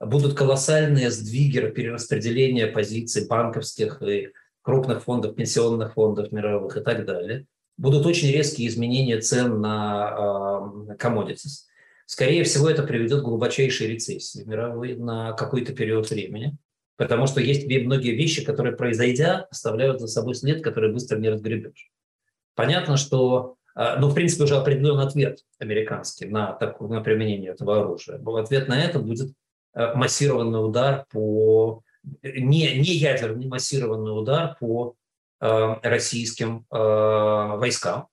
будут колоссальные сдвиги, перераспределения позиций банковских и крупных фондов, пенсионных фондов мировых и так далее – будут очень резкие изменения цен на commodities. Скорее всего, это приведет к глубочайшей рецессии мировой на какой-то период времени, потому что есть многие вещи, которые, произойдя, оставляют за собой след, который быстро не разгребешь. Понятно, что а, ну, в принципе, уже определен ответ американский на, на применение этого оружия. Ответ на это будет а, массированный удар по не, не ядерный массированный удар по Э, российским э, войскам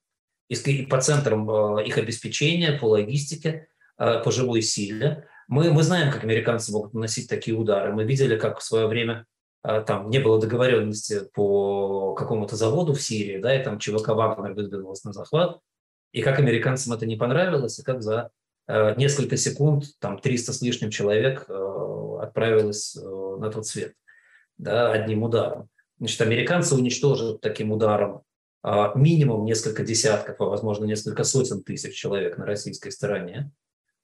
и по центрам э, их обеспечения, по логистике, по живой силе. Мы, мы знаем, как американцы могут наносить такие удары. Мы видели, как в свое время там не было договоренности по какому-то заводу в Сирии, да, и там ЧВК Вагнер выдвинулась на захват, и как американцам это не понравилось, и как за несколько секунд, там 300 с лишним человек отправилось на тот свет да, одним ударом. Значит, американцы уничтожат таким ударом минимум несколько десятков, а возможно несколько сотен тысяч человек на российской стороне.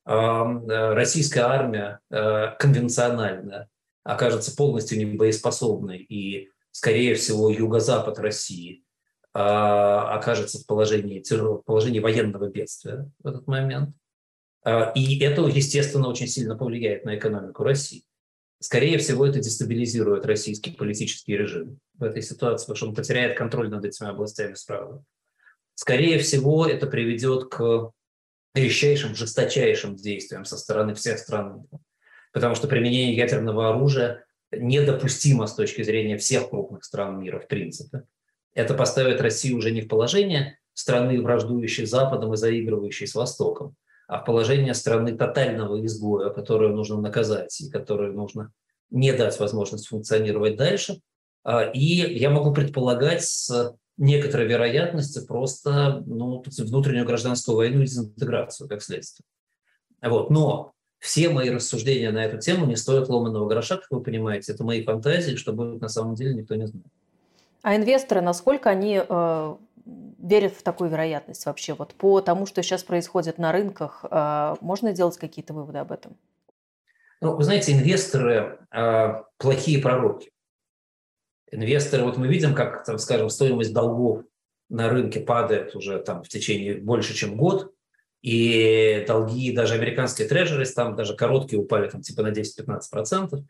Российская армия конвенциональная окажется полностью небоеспособной, и, скорее всего, юго-запад России а, окажется в положении, в положении военного бедствия в этот момент. А, и это, естественно, очень сильно повлияет на экономику России. Скорее всего, это дестабилизирует российский политический режим в этой ситуации, потому что он потеряет контроль над этими областями справа. Скорее всего, это приведет к резчайшим, жесточайшим действиям со стороны всех стран потому что применение ядерного оружия недопустимо с точки зрения всех крупных стран мира, в принципе. Это поставит Россию уже не в положение страны, враждующей Западом и заигрывающей с Востоком, а в положение страны тотального изгоя, которую нужно наказать и которую нужно не дать возможность функционировать дальше. А, и я могу предполагать с некоторой вероятностью просто ну, внутреннюю гражданскую войну и дезинтеграцию как следствие. Вот. Но все мои рассуждения на эту тему не стоят ломаного гроша, как вы понимаете. Это мои фантазии, что будет на самом деле, никто не знает. А инвесторы, насколько они э, верят в такую вероятность вообще? Вот по тому, что сейчас происходит на рынках, э, можно делать какие-то выводы об этом? Ну, вы знаете, инвесторы э, плохие пророки. Инвесторы, вот мы видим, как, там, скажем, стоимость долгов на рынке падает уже там в течение больше, чем год и долги, даже американские трежеры, там даже короткие упали там типа на 10-15%,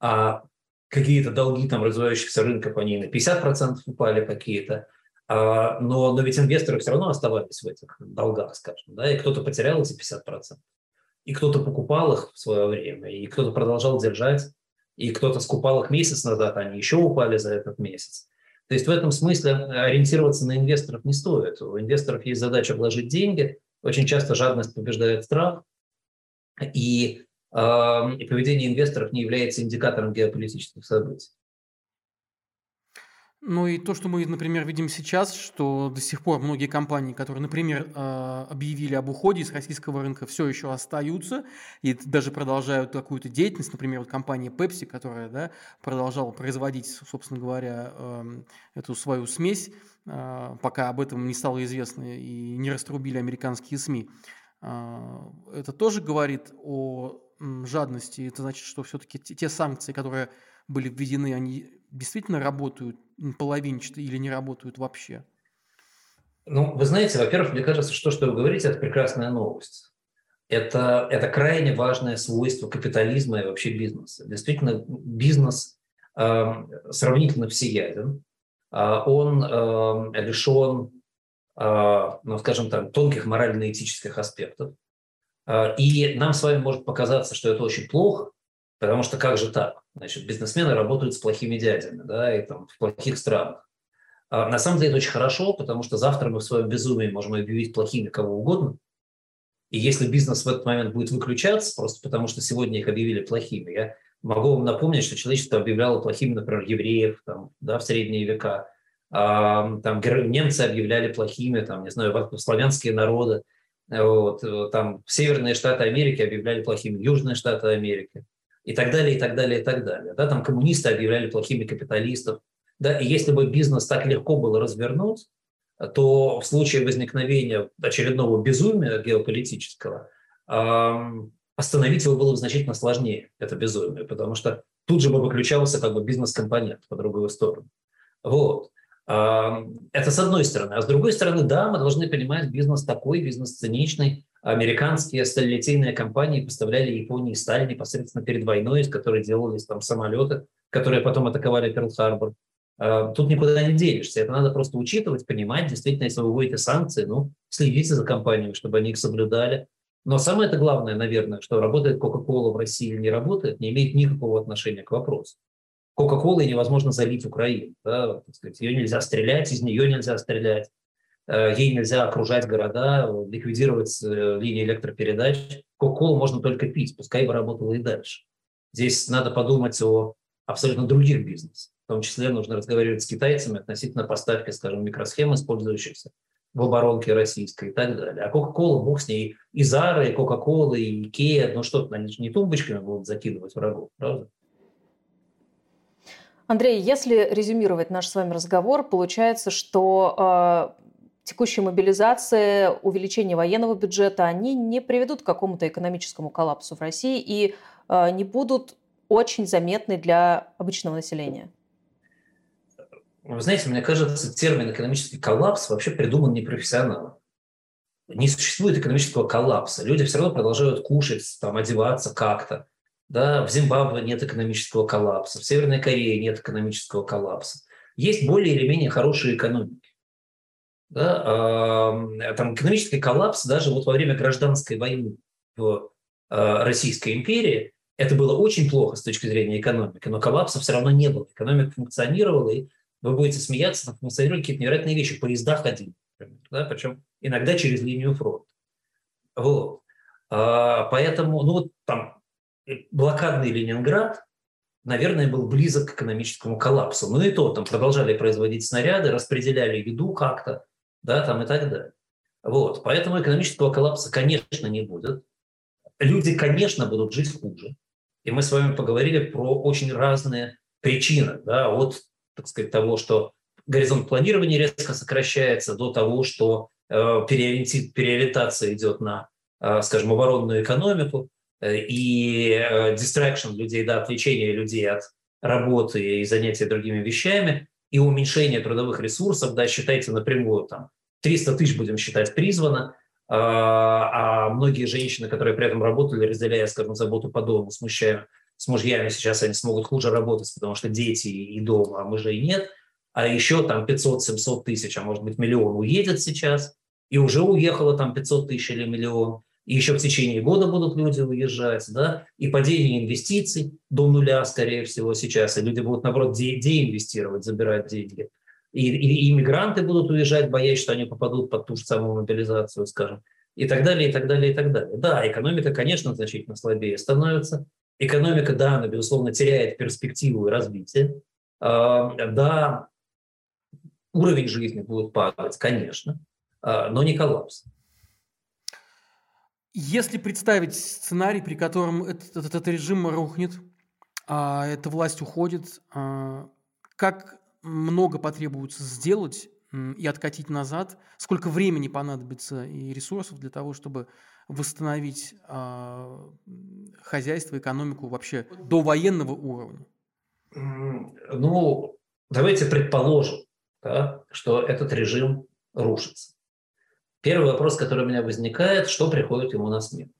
а какие-то долги там развивающихся рынков, они на 50% упали какие-то, но, но ведь инвесторы все равно оставались в этих долгах, скажем, да, и кто-то потерял эти 50%, и кто-то покупал их в свое время, и кто-то продолжал держать, и кто-то скупал их месяц назад, они еще упали за этот месяц. То есть в этом смысле ориентироваться на инвесторов не стоит. У инвесторов есть задача вложить деньги – очень часто жадность побеждает страх, и, э, и поведение инвесторов не является индикатором геополитических событий. Ну и то, что мы, например, видим сейчас, что до сих пор многие компании, которые, например, а, объявили об уходе из российского рынка, все еще остаются и даже продолжают какую-то деятельность. Например, вот компания Pepsi, которая да, продолжала производить, собственно говоря, эту свою смесь, а, пока об этом не стало известно и не раструбили американские СМИ. А, это тоже говорит о жадности. Это значит, что все-таки те санкции, которые были введены, они действительно работают половинчато или не работают вообще? Ну, вы знаете, во-первых, мне кажется, что, что вы говорите, это прекрасная новость. Это, это крайне важное свойство капитализма и вообще бизнеса. Действительно, бизнес э, сравнительно всеяден. Э, он э, лишен, э, ну, скажем так, тонких морально-этических аспектов. Э, и нам с вами может показаться, что это очень плохо, Потому что как же так? Значит, бизнесмены работают с плохими дядями, да, и там в плохих странах. А на самом деле это очень хорошо, потому что завтра мы в своем безумии можем объявить плохими кого угодно. И если бизнес в этот момент будет выключаться, просто потому что сегодня их объявили плохими, я могу вам напомнить, что человечество объявляло плохими, например, евреев там, да, в средние века. А, там немцы объявляли плохими, там, не знаю, славянские народы. Вот, там северные штаты Америки объявляли плохими, южные штаты Америки и так далее, и так далее, и так далее. Да, там коммунисты объявляли плохими капиталистов. Да, и если бы бизнес так легко было развернуть, то в случае возникновения очередного безумия геополитического остановить его было бы значительно сложнее, это безумие, потому что тут же бы выключался как бы бизнес-компонент по другую сторону. Вот. Это с одной стороны. А с другой стороны, да, мы должны понимать бизнес такой, бизнес циничный, американские сталелитейные компании поставляли Японии сталь непосредственно перед войной, из которой делались там самолеты, которые потом атаковали Перл-Харбор. А, тут никуда не денешься. Это надо просто учитывать, понимать. Действительно, если вы вводите санкции, ну, следите за компаниями, чтобы они их соблюдали. Но самое это главное, наверное, что работает Coca-Cola в России или не работает, не имеет никакого отношения к вопросу. Кока-колой невозможно залить Украину. Да? Так сказать, ее нельзя стрелять, из нее нельзя стрелять. Э, ей нельзя окружать города, ликвидировать э, линии электропередач. Кока-колу можно только пить, пускай бы работала и дальше. Здесь надо подумать о абсолютно других бизнесах. В том числе нужно разговаривать с китайцами относительно поставки, скажем, микросхем, использующихся в оборонке российской и так далее. А Кока-Кола, бог с ней, и Зара, и Кока-Кола, и Икея, ну что, они же не тумбочками будут закидывать врагов, правда? Андрей, если резюмировать наш с вами разговор, получается, что э, текущая мобилизация, увеличение военного бюджета, они не приведут к какому-то экономическому коллапсу в России и э, не будут очень заметны для обычного населения. Вы знаете, мне кажется, термин экономический коллапс вообще придуман непрофессионалом. Не существует экономического коллапса. Люди все равно продолжают кушать, там, одеваться как-то. Да? В Зимбабве нет экономического коллапса, в Северной Корее нет экономического коллапса. Есть более или менее хорошие экономики. Да? А, там экономический коллапс даже вот во время гражданской войны в а, Российской империи это было очень плохо с точки зрения экономики, но коллапса все равно не было. Экономика функционировала, и вы будете смеяться, там функционируют какие-то невероятные вещи. Поезда ходили, например, да, причем иногда через линию фронта. Вот. А, поэтому, ну вот там э, блокадный Ленинград, наверное, был близок к экономическому коллапсу. Ну и то, там продолжали производить снаряды, распределяли еду как-то, да, там и так далее. Вот. Поэтому экономического коллапса, конечно, не будет. Люди, конечно, будут жить хуже. И мы с вами поговорили про очень разные причины, да, от так сказать, того, что горизонт планирования резко сокращается, до того, что э, переориентация идет на, э, скажем, оборонную экономику э, и э, distraction людей, да, отвлечение людей от работы и занятия другими вещами, и уменьшение трудовых ресурсов, да, считайте напрямую, там, 300 тысяч будем считать призвано, а, а многие женщины, которые при этом работали, разделяя, скажем, заботу по дому, смущая с мужьями сейчас они смогут хуже работать, потому что дети и дома, а мужей нет. А еще там 500-700 тысяч, а может быть миллион уедет сейчас, и уже уехало там 500 тысяч или миллион. И еще в течение года будут люди уезжать, да, и падение инвестиций до нуля, скорее всего, сейчас, и люди будут, наоборот, де- деинвестировать, забирать деньги. И, и, иммигранты будут уезжать, боясь, что они попадут под ту же самую мобилизацию, скажем, и так далее, и так далее, и так далее. Да, экономика, конечно, значительно слабее становится, Экономика, да, она, безусловно, теряет перспективу и развитие. А, да, уровень жизни будет падать, конечно, а, но не коллапс. Если представить сценарий, при котором этот, этот, этот режим рухнет, а эта власть уходит, а, как много потребуется сделать и откатить назад, сколько времени понадобится и ресурсов для того, чтобы восстановить э, хозяйство, экономику вообще до военного уровня? Ну, давайте предположим, да, что этот режим рушится. Первый вопрос, который у меня возникает, что приходит ему на смену?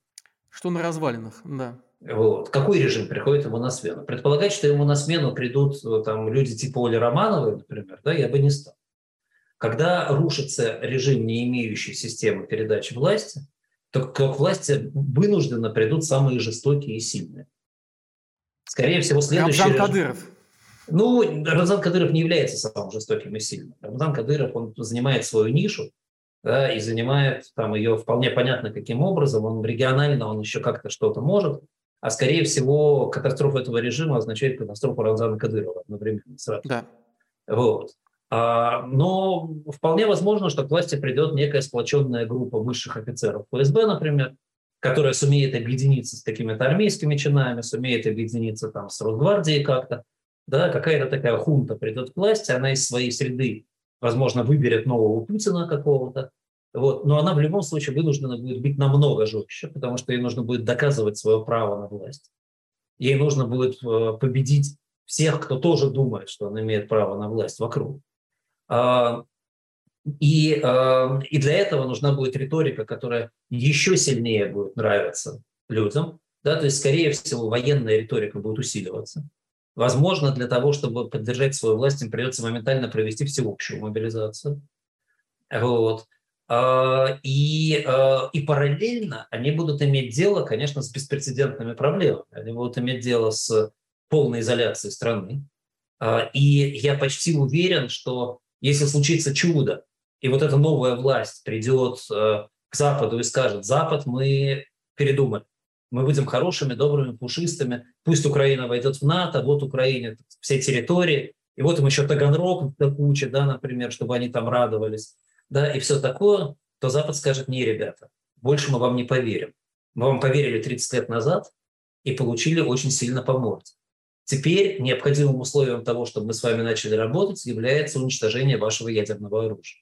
Что на развалинах, да. Вот. Какой режим приходит ему на смену? Предполагать, что ему на смену придут э, там, люди типа Оли Романовой, например, да, я бы не стал. Когда рушится режим, не имеющий системы передачи власти, то к власти вынужденно придут самые жестокие и сильные. Скорее всего, следующий... Рамзан Кадыров. Ну, Рамзан Кадыров не является самым жестоким и сильным. Рамзан Кадыров, он занимает свою нишу, да, и занимает там ее вполне понятно каким образом. Он регионально, он еще как-то что-то может. А скорее всего, катастрофа этого режима означает катастрофу Рамзана Кадырова одновременно сразу. Да. Вот. А, но вполне возможно, что к власти придет некая сплоченная группа высших офицеров ФСБ, например, которая сумеет объединиться с какими-то армейскими чинами, сумеет объединиться там с Росгвардией как-то. Да, какая-то такая хунта придет к власти, она из своей среды, возможно, выберет нового Путина какого-то, вот. Но она в любом случае вынуждена будет быть намного жестче, потому что ей нужно будет доказывать свое право на власть. Ей нужно будет э, победить всех, кто тоже думает, что он имеет право на власть вокруг. А, и, а, и для этого нужна будет риторика, которая еще сильнее будет нравиться людям. Да? То есть, скорее всего, военная риторика будет усиливаться. Возможно, для того, чтобы поддержать свою власть, им придется моментально провести всеобщую мобилизацию. Вот. А, и, и параллельно они будут иметь дело, конечно, с беспрецедентными проблемами. Они будут иметь дело с полной изоляцией страны. И я почти уверен, что если случится чудо, и вот эта новая власть придет э, к Западу и скажет, Запад, мы передумали, мы будем хорошими, добрыми, пушистыми, пусть Украина войдет в НАТО, вот Украине все территории, и вот им еще Таганрог до кучи, да, например, чтобы они там радовались. Да, и все такое, то Запад скажет, не, ребята, больше мы вам не поверим. Мы вам поверили 30 лет назад и получили очень сильно по морде. Теперь необходимым условием того, чтобы мы с вами начали работать, является уничтожение вашего ядерного оружия.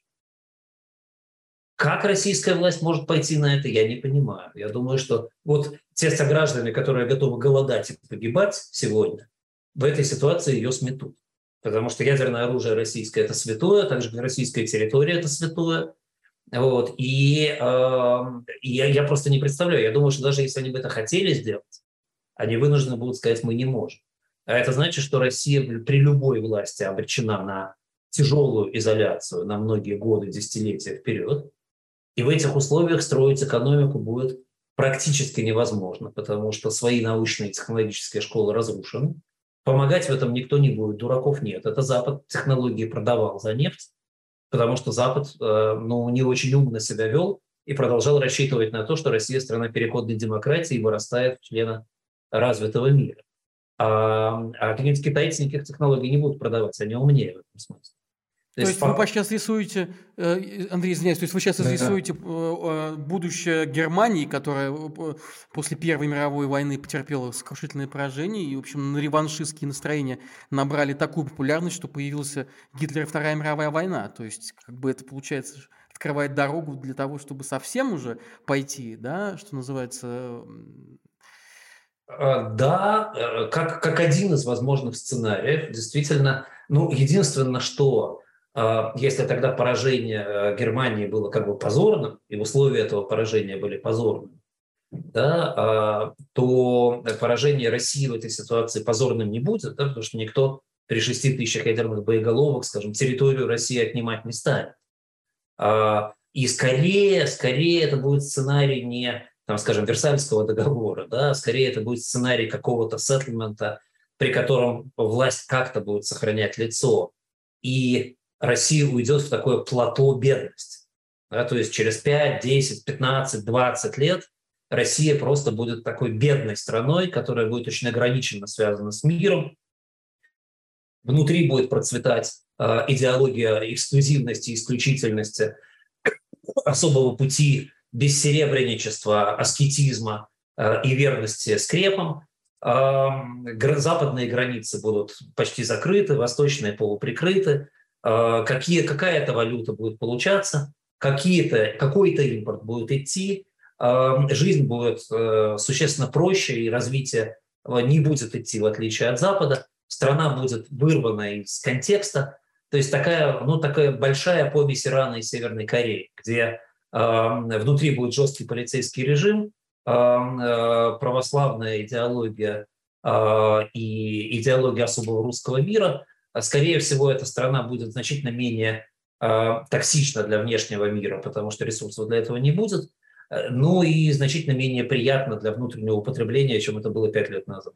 Как российская власть может пойти на это, я не понимаю. Я думаю, что вот те сограждане, которые готовы голодать и погибать сегодня, в этой ситуации ее сметут. Потому что ядерное оружие российское – это святое, так же российская территория – это святое. Вот. И, э, я, я просто не представляю. Я думаю, что даже если они бы это хотели сделать, они вынуждены будут сказать, мы не можем. А это значит, что Россия при любой власти обречена на тяжелую изоляцию на многие годы, десятилетия вперед. И в этих условиях строить экономику будет практически невозможно, потому что свои научные и технологические школы разрушены. Помогать в этом никто не будет, дураков нет. Это Запад технологии продавал за нефть, потому что Запад э, ну, не очень умно себя вел и продолжал рассчитывать на то, что Россия страна переходной демократии и вырастает в члена развитого мира. А, а какие-нибудь китайцы никаких технологий не будут продавать, они умнее в этом смысле. То, то есть, есть вы сейчас рисуете, э, Андрей, извиняюсь, то есть вы сейчас да, рисуете да. Э, э, будущее Германии, которая после Первой мировой войны потерпела сокрушительное поражение, и, в общем, на реваншистские настроения набрали такую популярность, что появился Гитлер и Вторая мировая война. То есть, как бы это получается открывает дорогу для того, чтобы совсем уже пойти, да, что называется, да, как, как один из возможных сценариев, действительно, ну, единственное, что если тогда поражение э, Германии было как бы позорным, и условия этого поражения были позорными, да, а, то поражение России в этой ситуации позорным не будет, да, потому что никто при 6 тысячах ядерных боеголовок, скажем, территорию России отнимать не станет. И скорее, скорее это будет сценарий не там, скажем, Версальского договора, да, скорее это будет сценарий какого-то сеттлмента, при котором власть как-то будет сохранять лицо, и Россия уйдет в такое плато бедности. Да, то есть через 5, 10, 15, 20 лет Россия просто будет такой бедной страной, которая будет очень ограниченно связана с миром. Внутри будет процветать э, идеология эксклюзивности, исключительности, особого пути бессеребренничества, аскетизма э, и верности скрепам. Западные границы будут почти закрыты, восточные полуприкрыты. Э, какие, какая-то валюта будет получаться, какие-то, какой-то импорт будет идти, жизнь будет э, существенно проще, и развитие не будет идти в отличие от Запада. Страна будет вырвана из контекста. То есть такая, ну, такая большая помесь Ирана и Северной Кореи, где внутри будет жесткий полицейский режим, э, православная идеология и идеология особого русского мира. А, скорее всего, эта страна будет значительно менее а, токсична для внешнего мира, потому что ресурсов для этого не будет, ну и значительно менее приятно для внутреннего употребления, чем это было пять лет назад.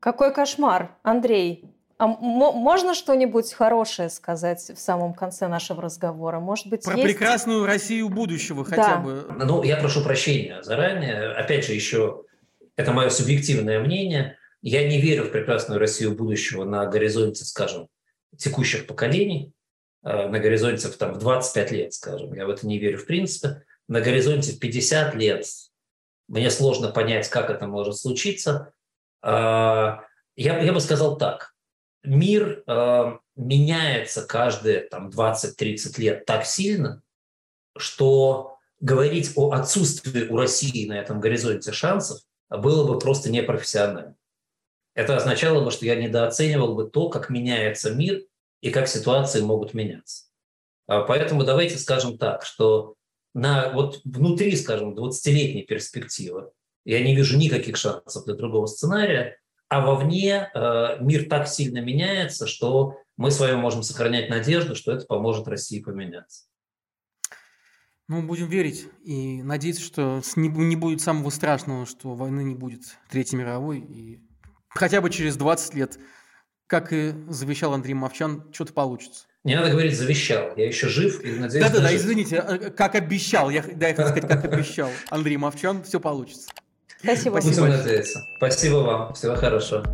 Какой кошмар, Андрей. А можно что-нибудь хорошее сказать в самом конце нашего разговора? Может быть, Про есть... прекрасную Россию будущего хотя да. бы. Ну, я прошу прощения заранее. Опять же, еще это мое субъективное мнение. Я не верю в прекрасную Россию будущего на горизонте, скажем, текущих поколений, э, на горизонте там, в 25 лет, скажем. Я в это не верю в принципе. На горизонте в 50 лет мне сложно понять, как это может случиться. А, я, я бы сказал так мир э, меняется каждые там, 20-30 лет так сильно, что говорить о отсутствии у России на этом горизонте шансов было бы просто непрофессионально. Это означало бы, что я недооценивал бы то, как меняется мир и как ситуации могут меняться. А поэтому давайте скажем так, что на, вот внутри, скажем, 20-летней перспективы я не вижу никаких шансов для другого сценария, а вовне э, мир так сильно меняется, что мы с вами можем сохранять надежду, что это поможет России поменяться. Ну, будем верить и надеяться, что не, будет самого страшного, что войны не будет Третьей мировой. И хотя бы через 20 лет, как и завещал Андрей Мовчан, что-то получится. Не надо говорить «завещал». Я еще жив и надеюсь... Да-да-да, извините, а, как обещал. Я, да, я хотел сказать, как обещал Андрей Мовчан, все получится. Спасибо. Спасибо. Спасибо вам. Всего хорошего.